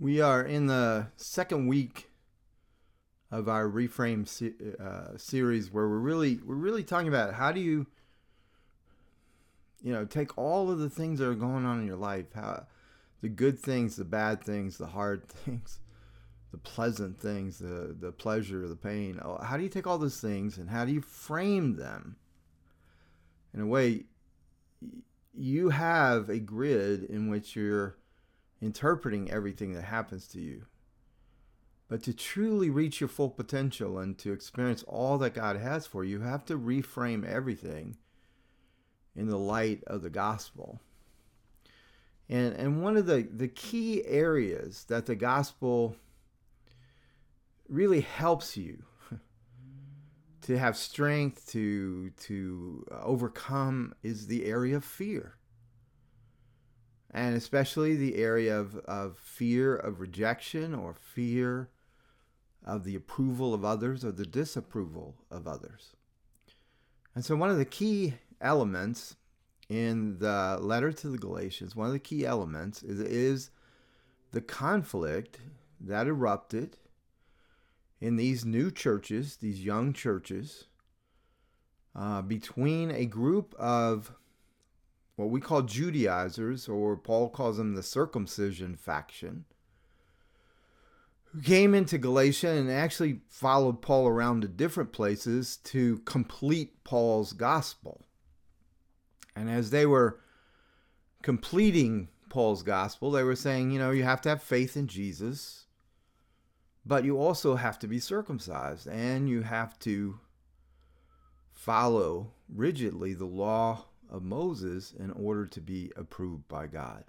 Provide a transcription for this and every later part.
We are in the second week of our reframe se- uh, series, where we're really we're really talking about how do you you know take all of the things that are going on in your life, how the good things, the bad things, the hard things, the pleasant things, the the pleasure, the pain. Oh, How do you take all those things and how do you frame them in a way? You have a grid in which you're interpreting everything that happens to you. But to truly reach your full potential and to experience all that God has for you, you have to reframe everything in the light of the gospel. And, and one of the, the key areas that the gospel really helps you to have strength to, to overcome is the area of fear and especially the area of, of fear of rejection or fear of the approval of others or the disapproval of others. And so, one of the key elements in the letter to the Galatians, one of the key elements is, is the conflict that erupted in these new churches, these young churches, uh, between a group of what we call Judaizers, or Paul calls them the circumcision faction, who came into Galatia and actually followed Paul around to different places to complete Paul's gospel. And as they were completing Paul's gospel, they were saying, you know, you have to have faith in Jesus, but you also have to be circumcised and you have to follow rigidly the law of Moses in order to be approved by God.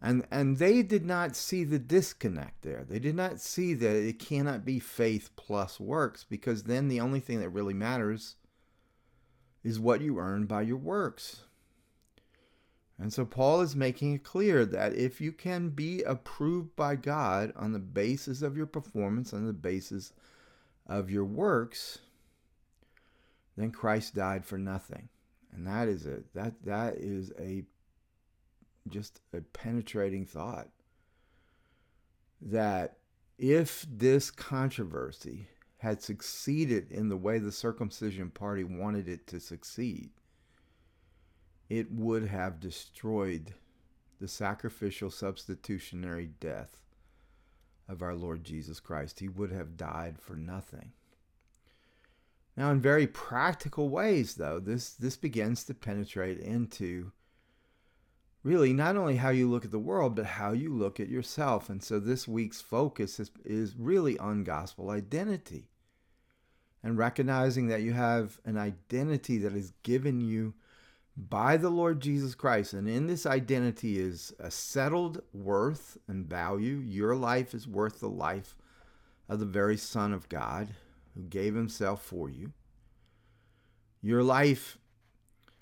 And, and they did not see the disconnect there. They did not see that it cannot be faith plus works because then the only thing that really matters is what you earn by your works. And so Paul is making it clear that if you can be approved by God on the basis of your performance, on the basis of your works, then Christ died for nothing and that is it that that is a just a penetrating thought that if this controversy had succeeded in the way the circumcision party wanted it to succeed it would have destroyed the sacrificial substitutionary death of our Lord Jesus Christ. He would have died for nothing. Now, in very practical ways, though, this, this begins to penetrate into really not only how you look at the world, but how you look at yourself. And so this week's focus is, is really on gospel identity and recognizing that you have an identity that is given you by the Lord Jesus Christ. And in this identity is a settled worth and value. Your life is worth the life of the very Son of God who gave himself for you. Your life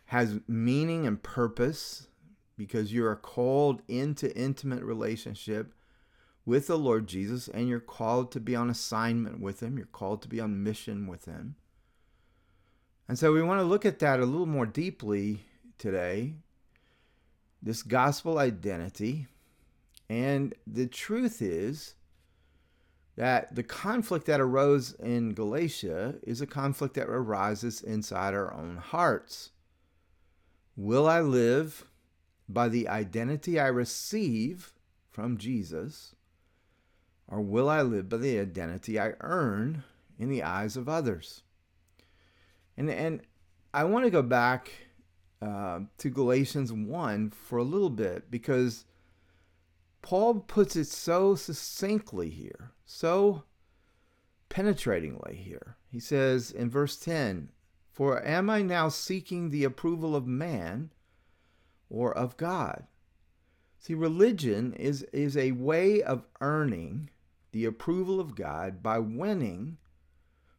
has meaning and purpose because you are called into intimate relationship with the Lord Jesus and you're called to be on assignment with him. You're called to be on mission with him. And so we want to look at that a little more deeply today. This gospel identity. And the truth is that the conflict that arose in Galatia is a conflict that arises inside our own hearts. Will I live by the identity I receive from Jesus, or will I live by the identity I earn in the eyes of others? And, and I want to go back uh, to Galatians 1 for a little bit because Paul puts it so succinctly here, so penetratingly here. He says in verse 10 For am I now seeking the approval of man or of God? See, religion is, is a way of earning the approval of God by winning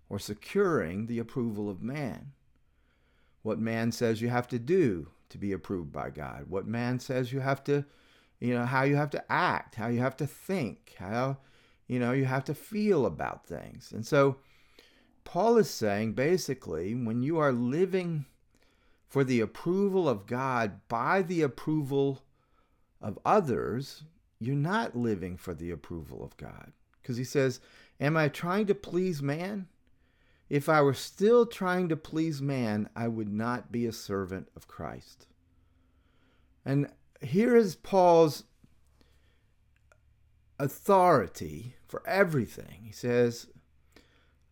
or securing the approval of man. What man says you have to do to be approved by God, what man says you have to you know how you have to act how you have to think how you know you have to feel about things and so paul is saying basically when you are living for the approval of god by the approval of others you're not living for the approval of God. Because he says, Am I trying to please man? If I were still trying to please man, I would not be a servant of Christ. And here is Paul's authority for everything. He says,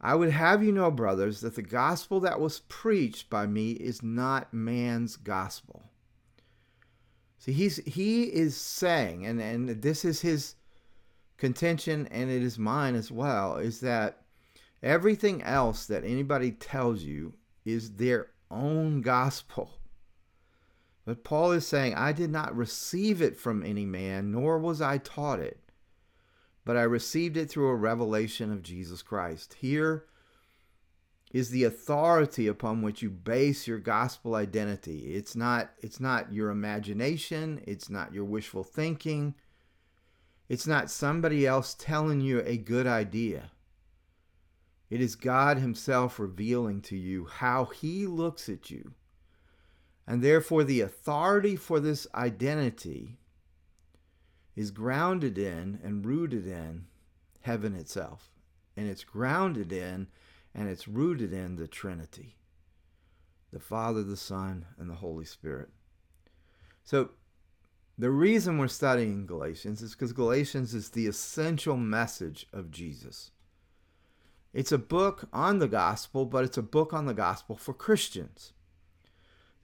I would have you know, brothers, that the gospel that was preached by me is not man's gospel. See, he's he is saying, and, and this is his contention, and it is mine as well, is that everything else that anybody tells you is their own gospel. But Paul is saying, I did not receive it from any man, nor was I taught it, but I received it through a revelation of Jesus Christ. Here is the authority upon which you base your gospel identity. It's not it's not your imagination, it's not your wishful thinking. It's not somebody else telling you a good idea. It is God himself revealing to you how he looks at you and therefore, the authority for this identity is grounded in and rooted in heaven itself. And it's grounded in and it's rooted in the Trinity the Father, the Son, and the Holy Spirit. So, the reason we're studying Galatians is because Galatians is the essential message of Jesus. It's a book on the gospel, but it's a book on the gospel for Christians.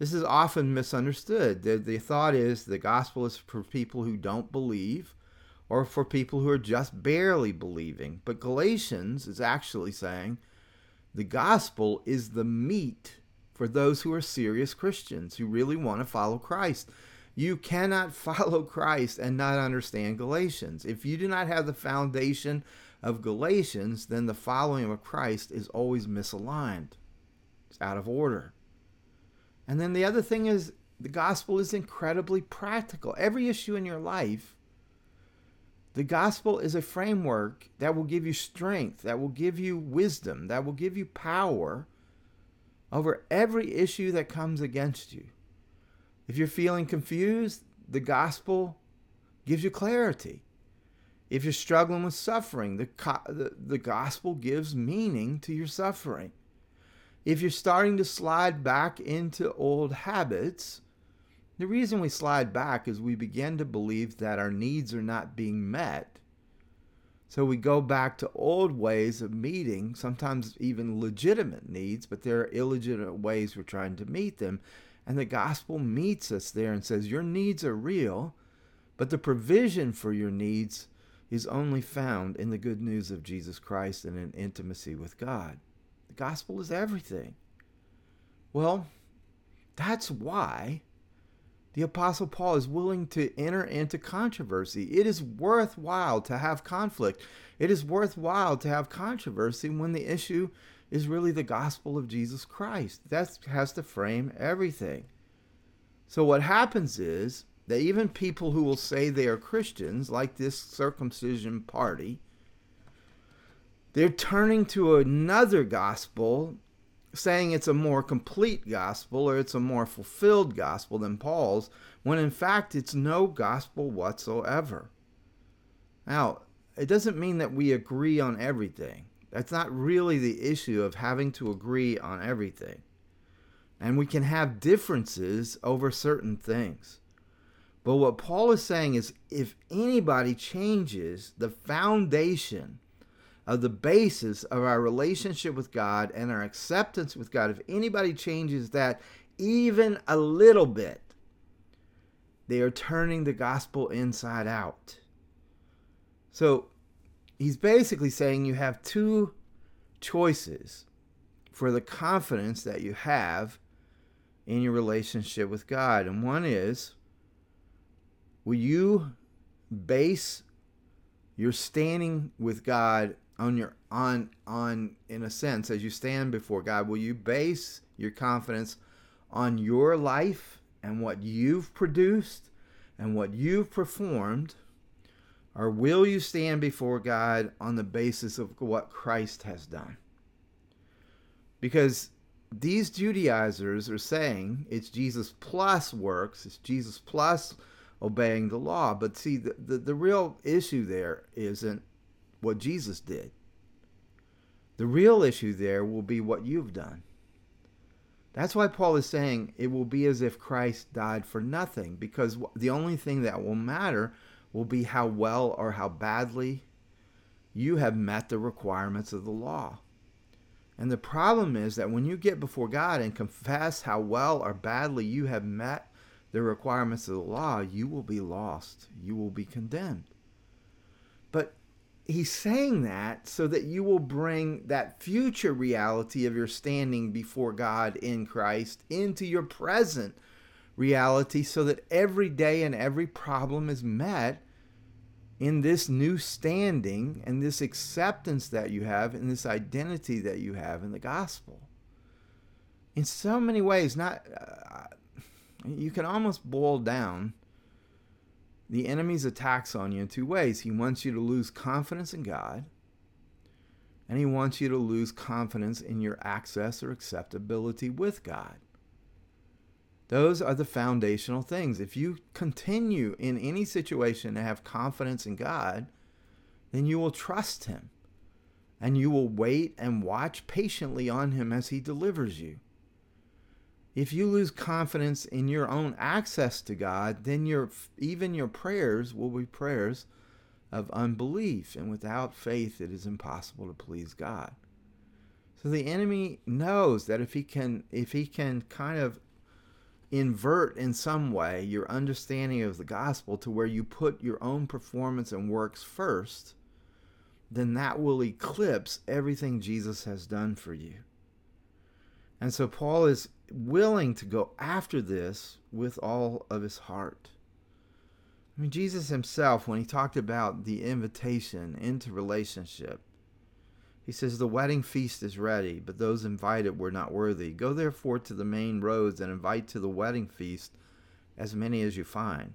This is often misunderstood. The, the thought is the gospel is for people who don't believe or for people who are just barely believing. But Galatians is actually saying the gospel is the meat for those who are serious Christians who really want to follow Christ. You cannot follow Christ and not understand Galatians. If you do not have the foundation of Galatians, then the following of Christ is always misaligned. It's out of order. And then the other thing is the gospel is incredibly practical. Every issue in your life, the gospel is a framework that will give you strength, that will give you wisdom, that will give you power over every issue that comes against you. If you're feeling confused, the gospel gives you clarity. If you're struggling with suffering, the, the, the gospel gives meaning to your suffering. If you're starting to slide back into old habits, the reason we slide back is we begin to believe that our needs are not being met. So we go back to old ways of meeting, sometimes even legitimate needs, but there are illegitimate ways we're trying to meet them. And the gospel meets us there and says, Your needs are real, but the provision for your needs is only found in the good news of Jesus Christ and in intimacy with God. The gospel is everything. Well, that's why the Apostle Paul is willing to enter into controversy. It is worthwhile to have conflict. It is worthwhile to have controversy when the issue is really the gospel of Jesus Christ. That has to frame everything. So, what happens is that even people who will say they are Christians, like this circumcision party, they're turning to another gospel, saying it's a more complete gospel or it's a more fulfilled gospel than Paul's, when in fact it's no gospel whatsoever. Now, it doesn't mean that we agree on everything. That's not really the issue of having to agree on everything. And we can have differences over certain things. But what Paul is saying is if anybody changes the foundation of the basis of our relationship with God and our acceptance with God, if anybody changes that even a little bit, they are turning the gospel inside out. So he's basically saying you have two choices for the confidence that you have in your relationship with God. And one is will you base your standing with God on your on on in a sense as you stand before God will you base your confidence on your life and what you've produced and what you've performed or will you stand before God on the basis of what Christ has done because these Judaizers are saying it's Jesus plus works it's Jesus plus obeying the law. But see, the, the, the real issue there isn't what Jesus did. The real issue there will be what you've done. That's why Paul is saying it will be as if Christ died for nothing, because the only thing that will matter will be how well or how badly you have met the requirements of the law. And the problem is that when you get before God and confess how well or badly you have met the requirements of the law, you will be lost. You will be condemned. He's saying that so that you will bring that future reality of your standing before God in Christ into your present reality so that every day and every problem is met in this new standing and this acceptance that you have and this identity that you have in the gospel. In so many ways, not uh, you can almost boil down the enemy's attacks on you in two ways. He wants you to lose confidence in God, and he wants you to lose confidence in your access or acceptability with God. Those are the foundational things. If you continue in any situation to have confidence in God, then you will trust Him and you will wait and watch patiently on Him as He delivers you. If you lose confidence in your own access to God, then your even your prayers will be prayers of unbelief, and without faith it is impossible to please God. So the enemy knows that if he can if he can kind of invert in some way your understanding of the gospel to where you put your own performance and works first, then that will eclipse everything Jesus has done for you. And so Paul is willing to go after this with all of his heart. I mean, Jesus himself, when he talked about the invitation into relationship, he says, The wedding feast is ready, but those invited were not worthy. Go therefore to the main roads and invite to the wedding feast as many as you find.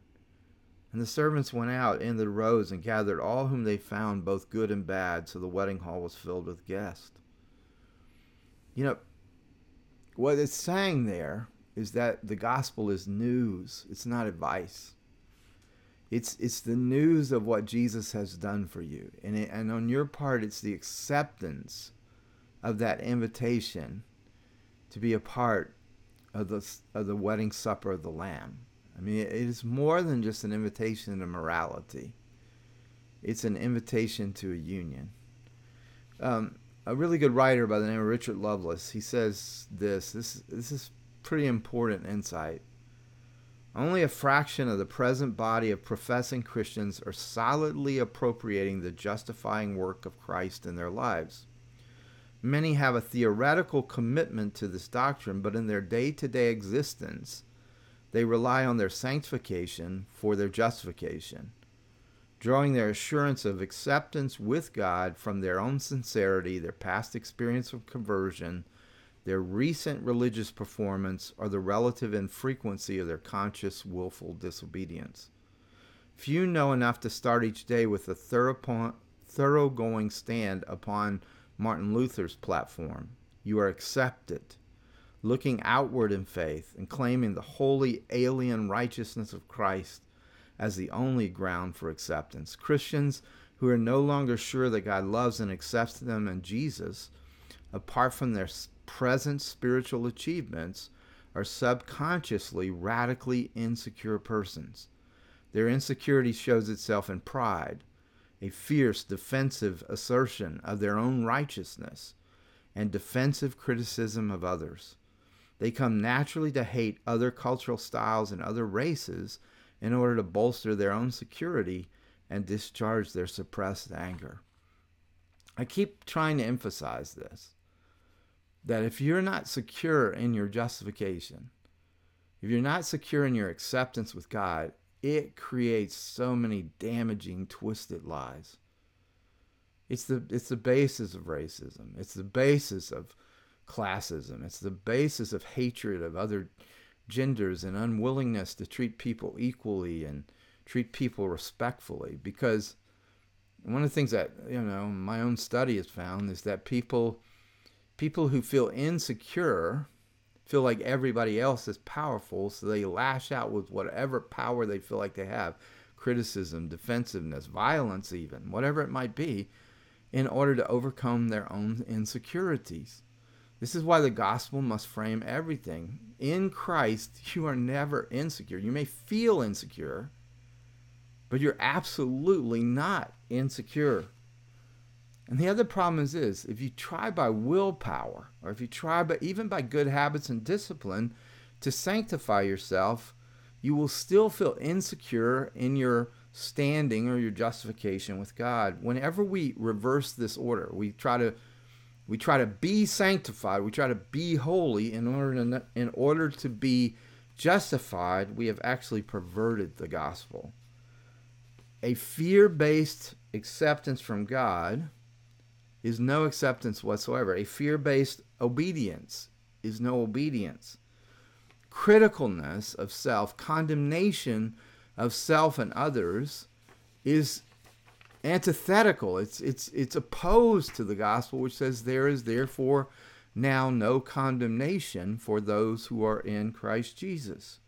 And the servants went out into the roads and gathered all whom they found, both good and bad, so the wedding hall was filled with guests. You know, what it's saying there is that the gospel is news, it's not advice. It's it's the news of what Jesus has done for you, and it, and on your part, it's the acceptance of that invitation to be a part of the of the wedding supper of the Lamb. I mean, it is more than just an invitation to morality. It's an invitation to a union. Um, a really good writer by the name of Richard Lovelace, he says this. This this is pretty important insight. Only a fraction of the present body of professing Christians are solidly appropriating the justifying work of Christ in their lives. Many have a theoretical commitment to this doctrine, but in their day to day existence, they rely on their sanctification for their justification, drawing their assurance of acceptance with God from their own sincerity, their past experience of conversion, their recent religious performance, or the relative infrequency of their conscious, willful disobedience. Few know enough to start each day with a thoroughgoing stand upon Martin Luther's platform. You are accepted, looking outward in faith and claiming the holy alien righteousness of Christ as the only ground for acceptance. Christians who are no longer sure that God loves and accepts them in Jesus, apart from their present spiritual achievements are subconsciously radically insecure persons. Their insecurity shows itself in pride, a fierce defensive assertion of their own righteousness, and defensive criticism of others. They come naturally to hate other cultural styles and other races in order to bolster their own security and discharge their suppressed anger. I keep trying to emphasize this that if you're not secure in your justification, if you're not secure in your acceptance with God, it creates so many damaging, twisted lies. It's the it's the basis of racism. It's the basis of classism. It's the basis of hatred of other genders and unwillingness to treat people equally and treat people respectfully. Because one of the things that you know my own study has found is that people people who feel insecure feel like everybody else is powerful, so they lash out with whatever power they feel like they have criticism, defensiveness, violence, even, whatever it might be, in order to overcome their own insecurities. This is why the gospel must frame everything. In Christ, you are never insecure. You may feel insecure, but you're absolutely not insecure. And the other problem is this if you try by willpower, or if you try by even by good habits and discipline to sanctify yourself, you will still feel insecure in your standing or your justification with God. Whenever we reverse this order, we try to we try to be sanctified, we try to be holy in order to in order to be justified, we have actually perverted the gospel. A fear-based acceptance from God is no acceptance whatsoever. A fear based obedience is no obedience. Criticalness of self, condemnation of self and others is antithetical. It's, it's, it's opposed to the gospel, which says, There is therefore now no condemnation for those who are in Christ Jesus.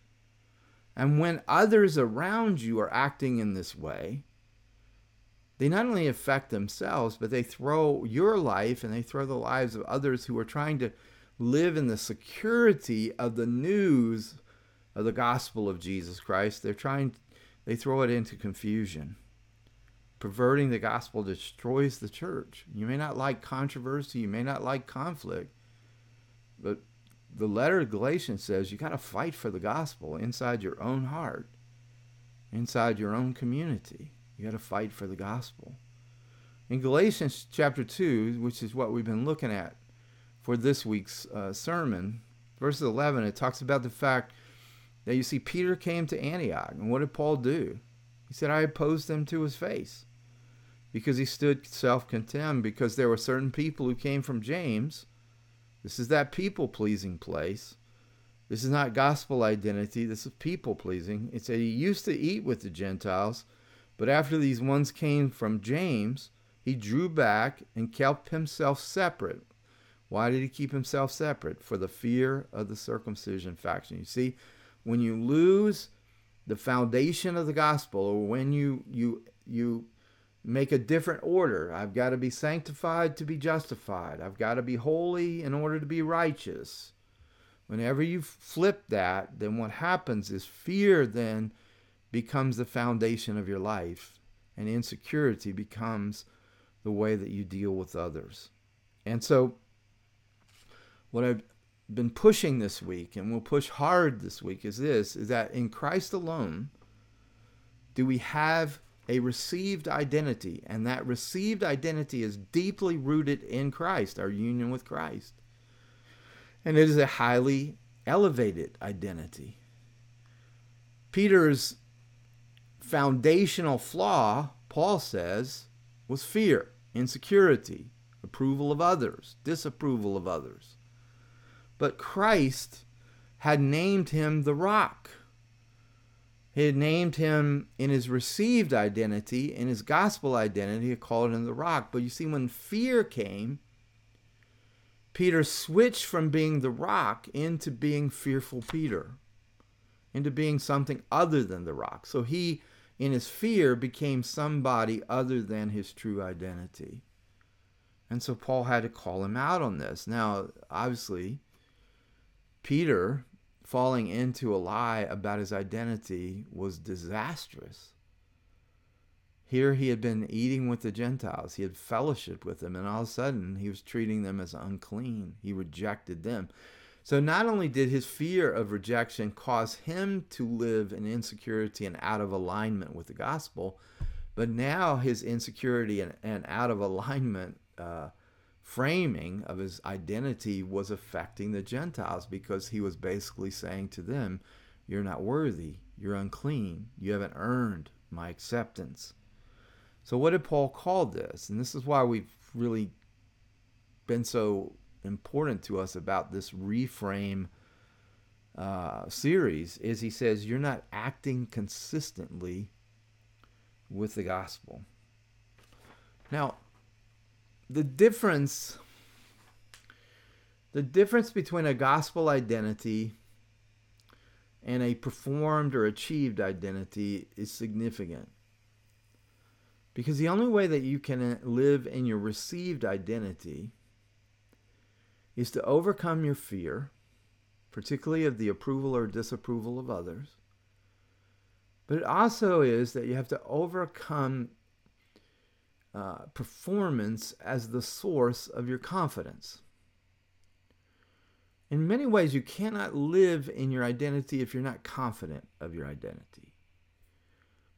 And when others around you are acting in this way, they not only affect themselves, but they throw your life and they throw the lives of others who are trying to live in the security of the news of the gospel of Jesus Christ. They're trying, they throw it into confusion. Perverting the gospel destroys the church. You may not like controversy, you may not like conflict, but the letter of Galatians says you got to fight for the gospel inside your own heart, inside your own community. You got to fight for the gospel. In Galatians chapter 2, which is what we've been looking at for this week's uh, sermon, verse 11, it talks about the fact that you see Peter came to Antioch. And what did Paul do? He said, I opposed them to his face because he stood self contempt, because there were certain people who came from James. This is that people pleasing place. This is not gospel identity. This is people pleasing. It said he used to eat with the Gentiles but after these ones came from James, he drew back and kept himself separate. Why did he keep himself separate? For the fear of the circumcision faction. You see, when you lose the foundation of the gospel, or when you you you make a different order, I've got to be sanctified to be justified. I've got to be holy in order to be righteous. Whenever you flip that, then what happens is fear then becomes the foundation of your life, and insecurity becomes the way that you deal with others. And so, what I've been pushing this week, and will push hard this week, is this: is that in Christ alone do we have a received identity, and that received identity is deeply rooted in Christ, our union with Christ. And it is a highly elevated identity. Peter's foundational flaw, Paul says, was fear, insecurity, approval of others, disapproval of others. But Christ had named him the rock. He named him in his received identity, in his gospel identity, he called him the rock. But you see, when fear came, Peter switched from being the rock into being fearful Peter, into being something other than the rock. So he in his fear, became somebody other than his true identity. And so Paul had to call him out on this. Now, obviously, Peter falling into a lie about his identity was disastrous. Here he had been eating with the Gentiles, he had fellowship with them, and all of a sudden he was treating them as unclean. He rejected them. So not only did his fear of rejection cause him to live in insecurity and out of alignment with the gospel, but now his insecurity and, and out of alignment uh, framing of his identity was affecting the Gentiles because he was basically saying to them, You're not worthy, you're unclean, you haven't earned my acceptance. So, what did Paul call this? And this is why we've really been so important to us about this reframe uh, series is he says you're not acting consistently with the gospel. Now, the difference The difference between a gospel identity and a performed or achieved identity is significant. Because the only way that you can uh, live in your received identity is to overcome your fear, particularly of the approval or disapproval of others. But it also is that you have to overcome uh, performance as the source of your confidence. In many ways, you cannot live in your identity if you're not confident of your identity.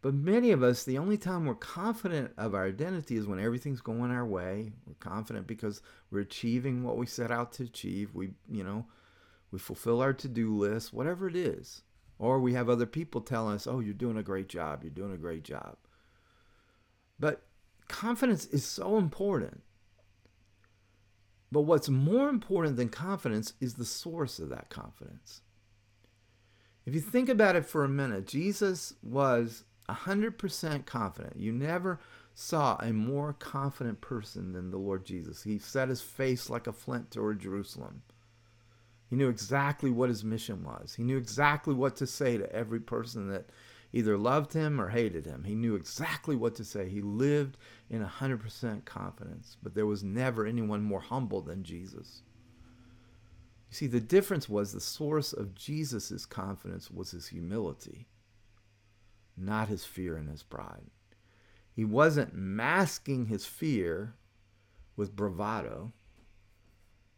But many of us, the only time we're confident of our identity is when everything's going our way. We're confident because we're achieving what we set out to achieve. We, you know, we fulfill our to-do list, whatever it is. Or we have other people telling us, "Oh, you're doing a great job. You're doing a great job." But confidence is so important. But what's more important than confidence is the source of that confidence. If you think about it for a minute, Jesus was 100% confident. You never saw a more confident person than the Lord Jesus. He set his face like a flint toward Jerusalem. He knew exactly what his mission was. He knew exactly what to say to every person that either loved him or hated him. He knew exactly what to say. He lived in 100% confidence, but there was never anyone more humble than Jesus. You see, the difference was the source of Jesus' confidence was his humility, not his fear and his pride. He wasn't masking his fear with bravado,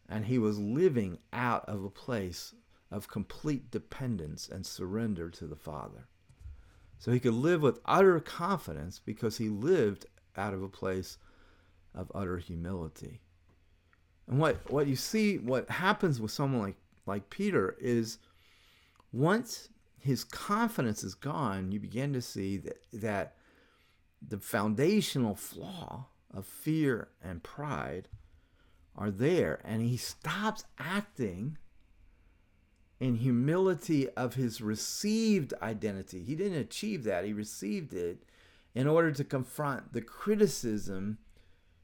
and he was living out of a place of complete dependence and surrender to the Father. So he could live with utter confidence because he lived out of a place of utter humility. And what, what you see, what happens with someone like, like Peter is once his confidence is gone, you begin to see that, that the foundational flaw of fear and pride are there. And he stops acting in humility of his received identity. He didn't achieve that, he received it in order to confront the criticism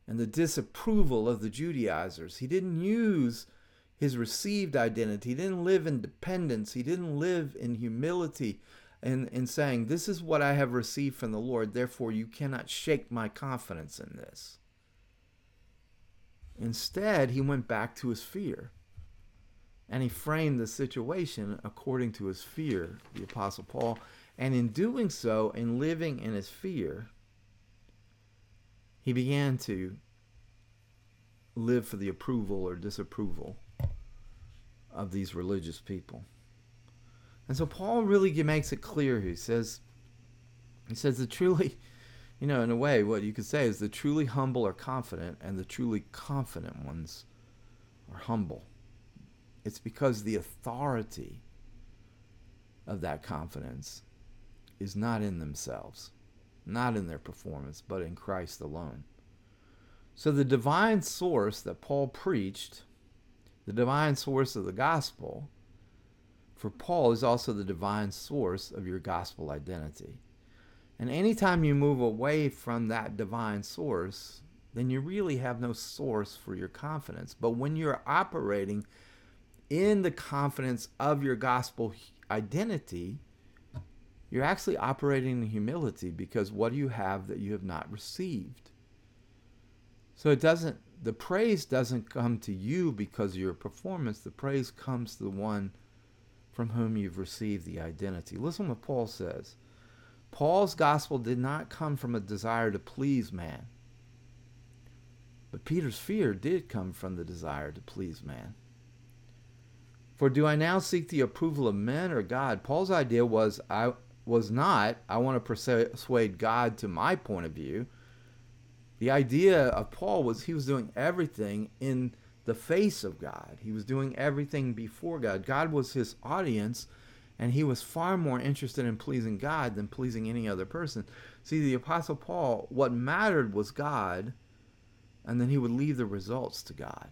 and the disapproval of the Judaizers. He didn't use his received identity, he didn't live in dependence, he didn't live in humility. And, in saying, This is what I have received from the Lord, therefore you cannot shake my confidence in this. Instead, he went back to his fear and he framed the situation according to his fear, the Apostle Paul. And in doing so, in living in his fear, he began to live for the approval or disapproval of these religious people. And so Paul really makes it clear. He says, he says the truly, you know, in a way, what you could say is the truly humble are confident, and the truly confident ones are humble. It's because the authority of that confidence is not in themselves, not in their performance, but in Christ alone. So the divine source that Paul preached, the divine source of the gospel, for Paul is also the divine source of your gospel identity. And anytime you move away from that divine source, then you really have no source for your confidence. But when you're operating in the confidence of your gospel identity, you're actually operating in humility because what do you have that you have not received? So it doesn't, the praise doesn't come to you because of your performance. The praise comes to the one from whom you've received the identity. Listen what Paul says. Paul's gospel did not come from a desire to please man. But Peter's fear did come from the desire to please man. For do I now seek the approval of men or God? Paul's idea was I was not I want to persuade God to my point of view. The idea of Paul was he was doing everything in the face of God. He was doing everything before God. God was his audience, and he was far more interested in pleasing God than pleasing any other person. See, the Apostle Paul, what mattered was God, and then he would leave the results to God.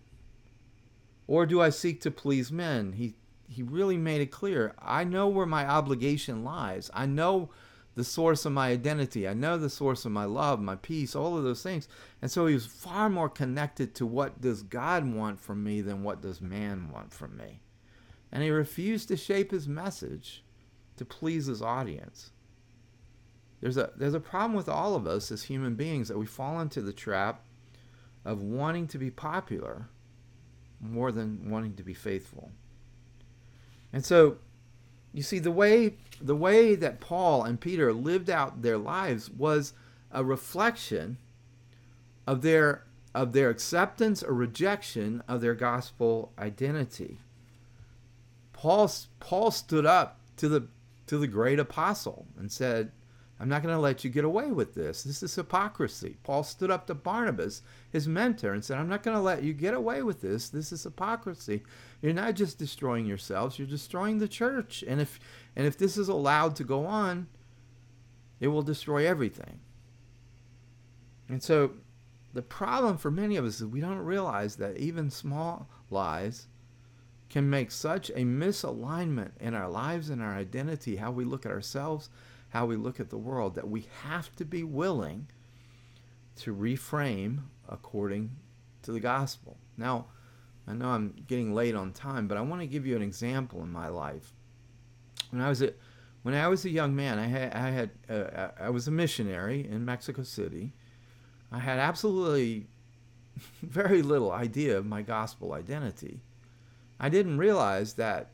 Or do I seek to please men? He he really made it clear. I know where my obligation lies. I know the source of my identity. I know the source of my love, my peace, all of those things. And so he was far more connected to what does God want from me than what does man want from me. And he refused to shape his message to please his audience. There's a there's a problem with all of us as human beings that we fall into the trap of wanting to be popular more than wanting to be faithful. And so you see the way the way that Paul and Peter lived out their lives was a reflection of their of their acceptance or rejection of their gospel identity. Paul Paul stood up to the to the great apostle and said, I'm not going to let you get away with this. This is hypocrisy. Paul stood up to Barnabas, his mentor, and said, I'm not going to let you get away with this. This is hypocrisy. You're not just destroying yourselves, you're destroying the church. And if and if this is allowed to go on, it will destroy everything. And so the problem for many of us is we don't realize that even small lies can make such a misalignment in our lives and our identity, how we look at ourselves how we look at the world, that we have to be willing to reframe according to the gospel. Now, I know I'm getting late on time, but I want to give you an example in my life. When I was a when I was a young man, I had I had uh, I was a missionary in Mexico City. I had absolutely very little idea of my gospel identity. I didn't realize that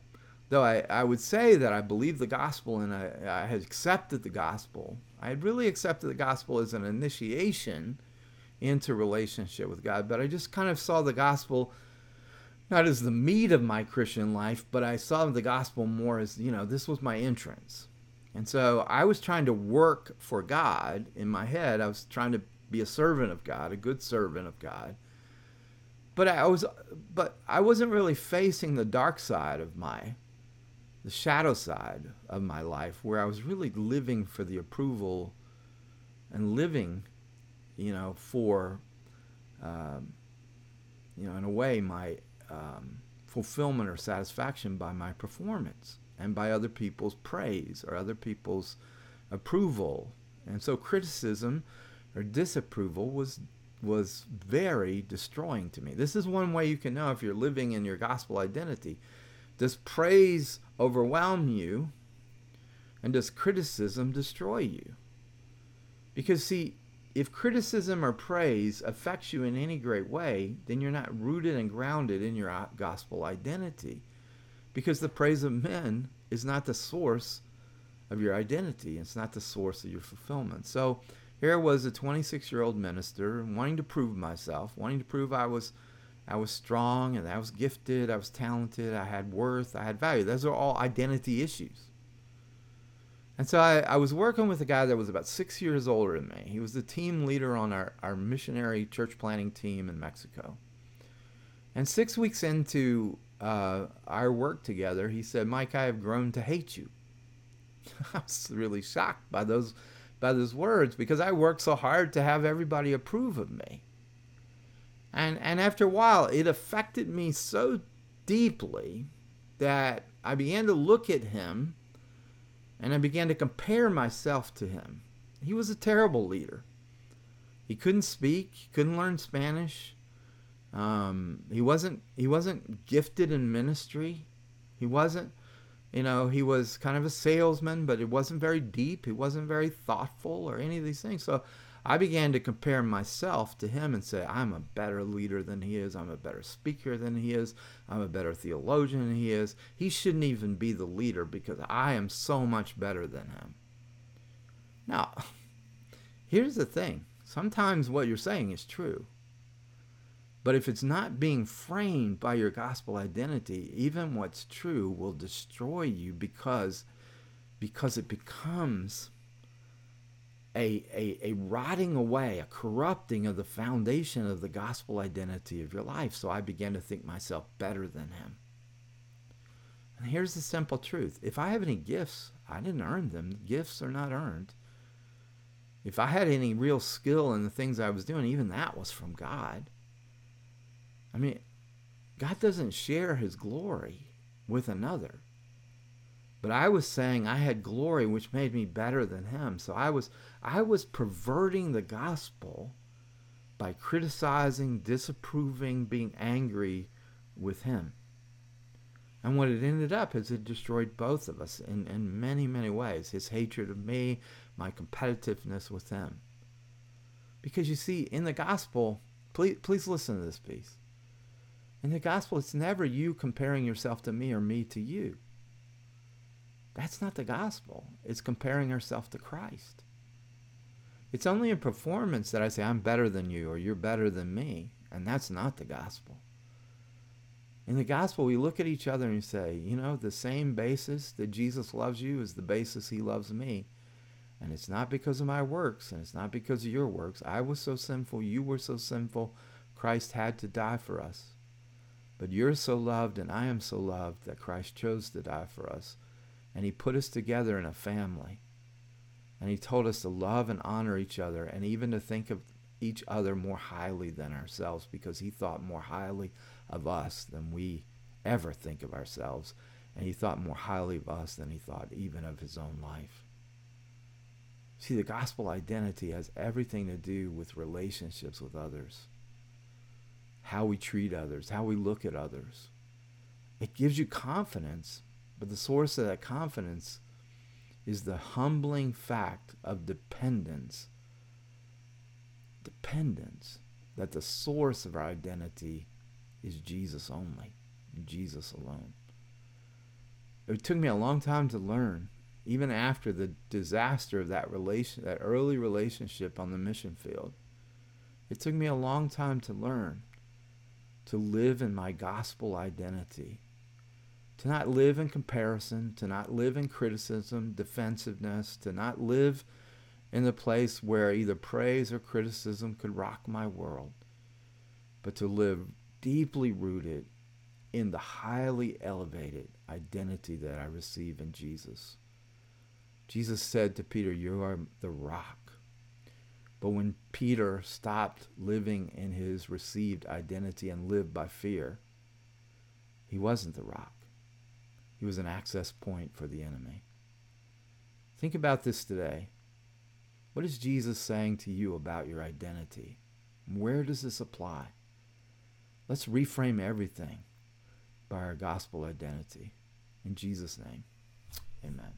though I, I would say that I believe the gospel and I, I had accepted the gospel, I had really accepted the gospel as an initiation into relationship with God, but I just kind of saw the gospel not as the meat of my Christian life, but I saw the gospel more as, you know, this was my entrance. And so I was trying to work for God in my head. I was trying to be a servant of God, a good servant of God. But I was but I wasn't really facing the dark side of my the shadow side of my life where I was really living for the approval and living, you know, for, um, you know, in a way, my um, fulfillment or satisfaction by my performance and by other people's praise or other people's approval. And so criticism or disapproval was was very destroying to me. This is one way you can know if you're living in your gospel identity. Does praise overwhelm you? And does criticism destroy you? Because, see, if criticism or praise affects you in any great way, then you're not rooted and grounded in your uh, gospel identity. Because the praise of men is not the source of your identity, it's not the source of your fulfillment. So, here was a 26 year old minister wanting to prove myself, wanting to prove I was I was strong and I was gifted, I was talented, I had worth, I had value. Those are all identity issues. And so I, I was working with a guy that was about six years older than me. He was the team leader on our, our missionary church planning team in Mexico. And six weeks into uh, our work together, he said, Mike, I have grown to hate you. I was really shocked by those by those words because I worked so hard to have everybody approve of me. And, and after a while, it affected me so deeply that I began to look at him and I began to compare myself to him. He was a terrible leader. He couldn't speak, he couldn't learn Spanish. Um, he wasn't he wasn't gifted in ministry. He wasn't, you know, he was kind of a salesman, but it wasn't very deep. He wasn't very thoughtful or any of these things. So I began to compare myself to him and say, I'm a better leader than he is. I'm a better speaker than he is. I'm a better theologian than he is. He shouldn't even be the leader because I am so much better than him. Now, here's the thing sometimes what you're saying is true. But if it's not being framed by your gospel identity, even what's true will destroy you because because it becomes a, a, a rotting away, a corrupting of the foundation of the gospel identity of your life. So I began to think myself better than him. And here's the simple truth if I have any gifts, I didn't earn them. Gifts are not earned. If I had any real skill in the things I was doing, even that was from God. I mean, God doesn't share his glory with another. But I was saying I had glory which made me better than him. So I was I was perverting the gospel by criticizing, disapproving, being angry with him. And what it ended up is it destroyed both of us in, in many, many ways. His hatred of me, my competitiveness with him. Because you see, in the gospel, please, please listen to this piece. In the gospel, it's never you comparing yourself to me or me to you. That's not the gospel. It's comparing ourselves to Christ. It's only in performance that I say, I'm better than you or you're better than me. And that's not the gospel. In the gospel, we look at each other and say, you know, the same basis that Jesus loves you is the basis he loves me. And it's not because of my works and it's not because of your works. I was so sinful, you were so sinful, Christ had to die for us. But you're so loved and I am so loved that Christ chose to die for us. And he put us together in a family. And he told us to love and honor each other and even to think of each other more highly than ourselves because he thought more highly of us than we ever think of ourselves. And he thought more highly of us than he thought even of his own life. See, the gospel identity has everything to do with relationships with others, how we treat others, how we look at others. It gives you confidence, but the source of that confidence is the humbling fact of dependence. Dependence. That the source of our identity is Jesus only, Jesus alone. It took me a long time to learn even after the disaster of that relation that early relationship on the mission field it took me a long time to learn to live in my gospel identity to not live in comparison to not live in criticism defensiveness to not live in the place where either praise or criticism could rock my world but to live deeply rooted in the highly elevated identity that I receive in Jesus. Jesus said to Peter, You are the rock. But when Peter stopped living in his received identity and lived by fear, he wasn't the rock. He was an access point for the enemy. Think about this today. What is Jesus saying to you about your identity? Where does this apply? Let's reframe everything by our gospel identity. In Jesus' name, amen.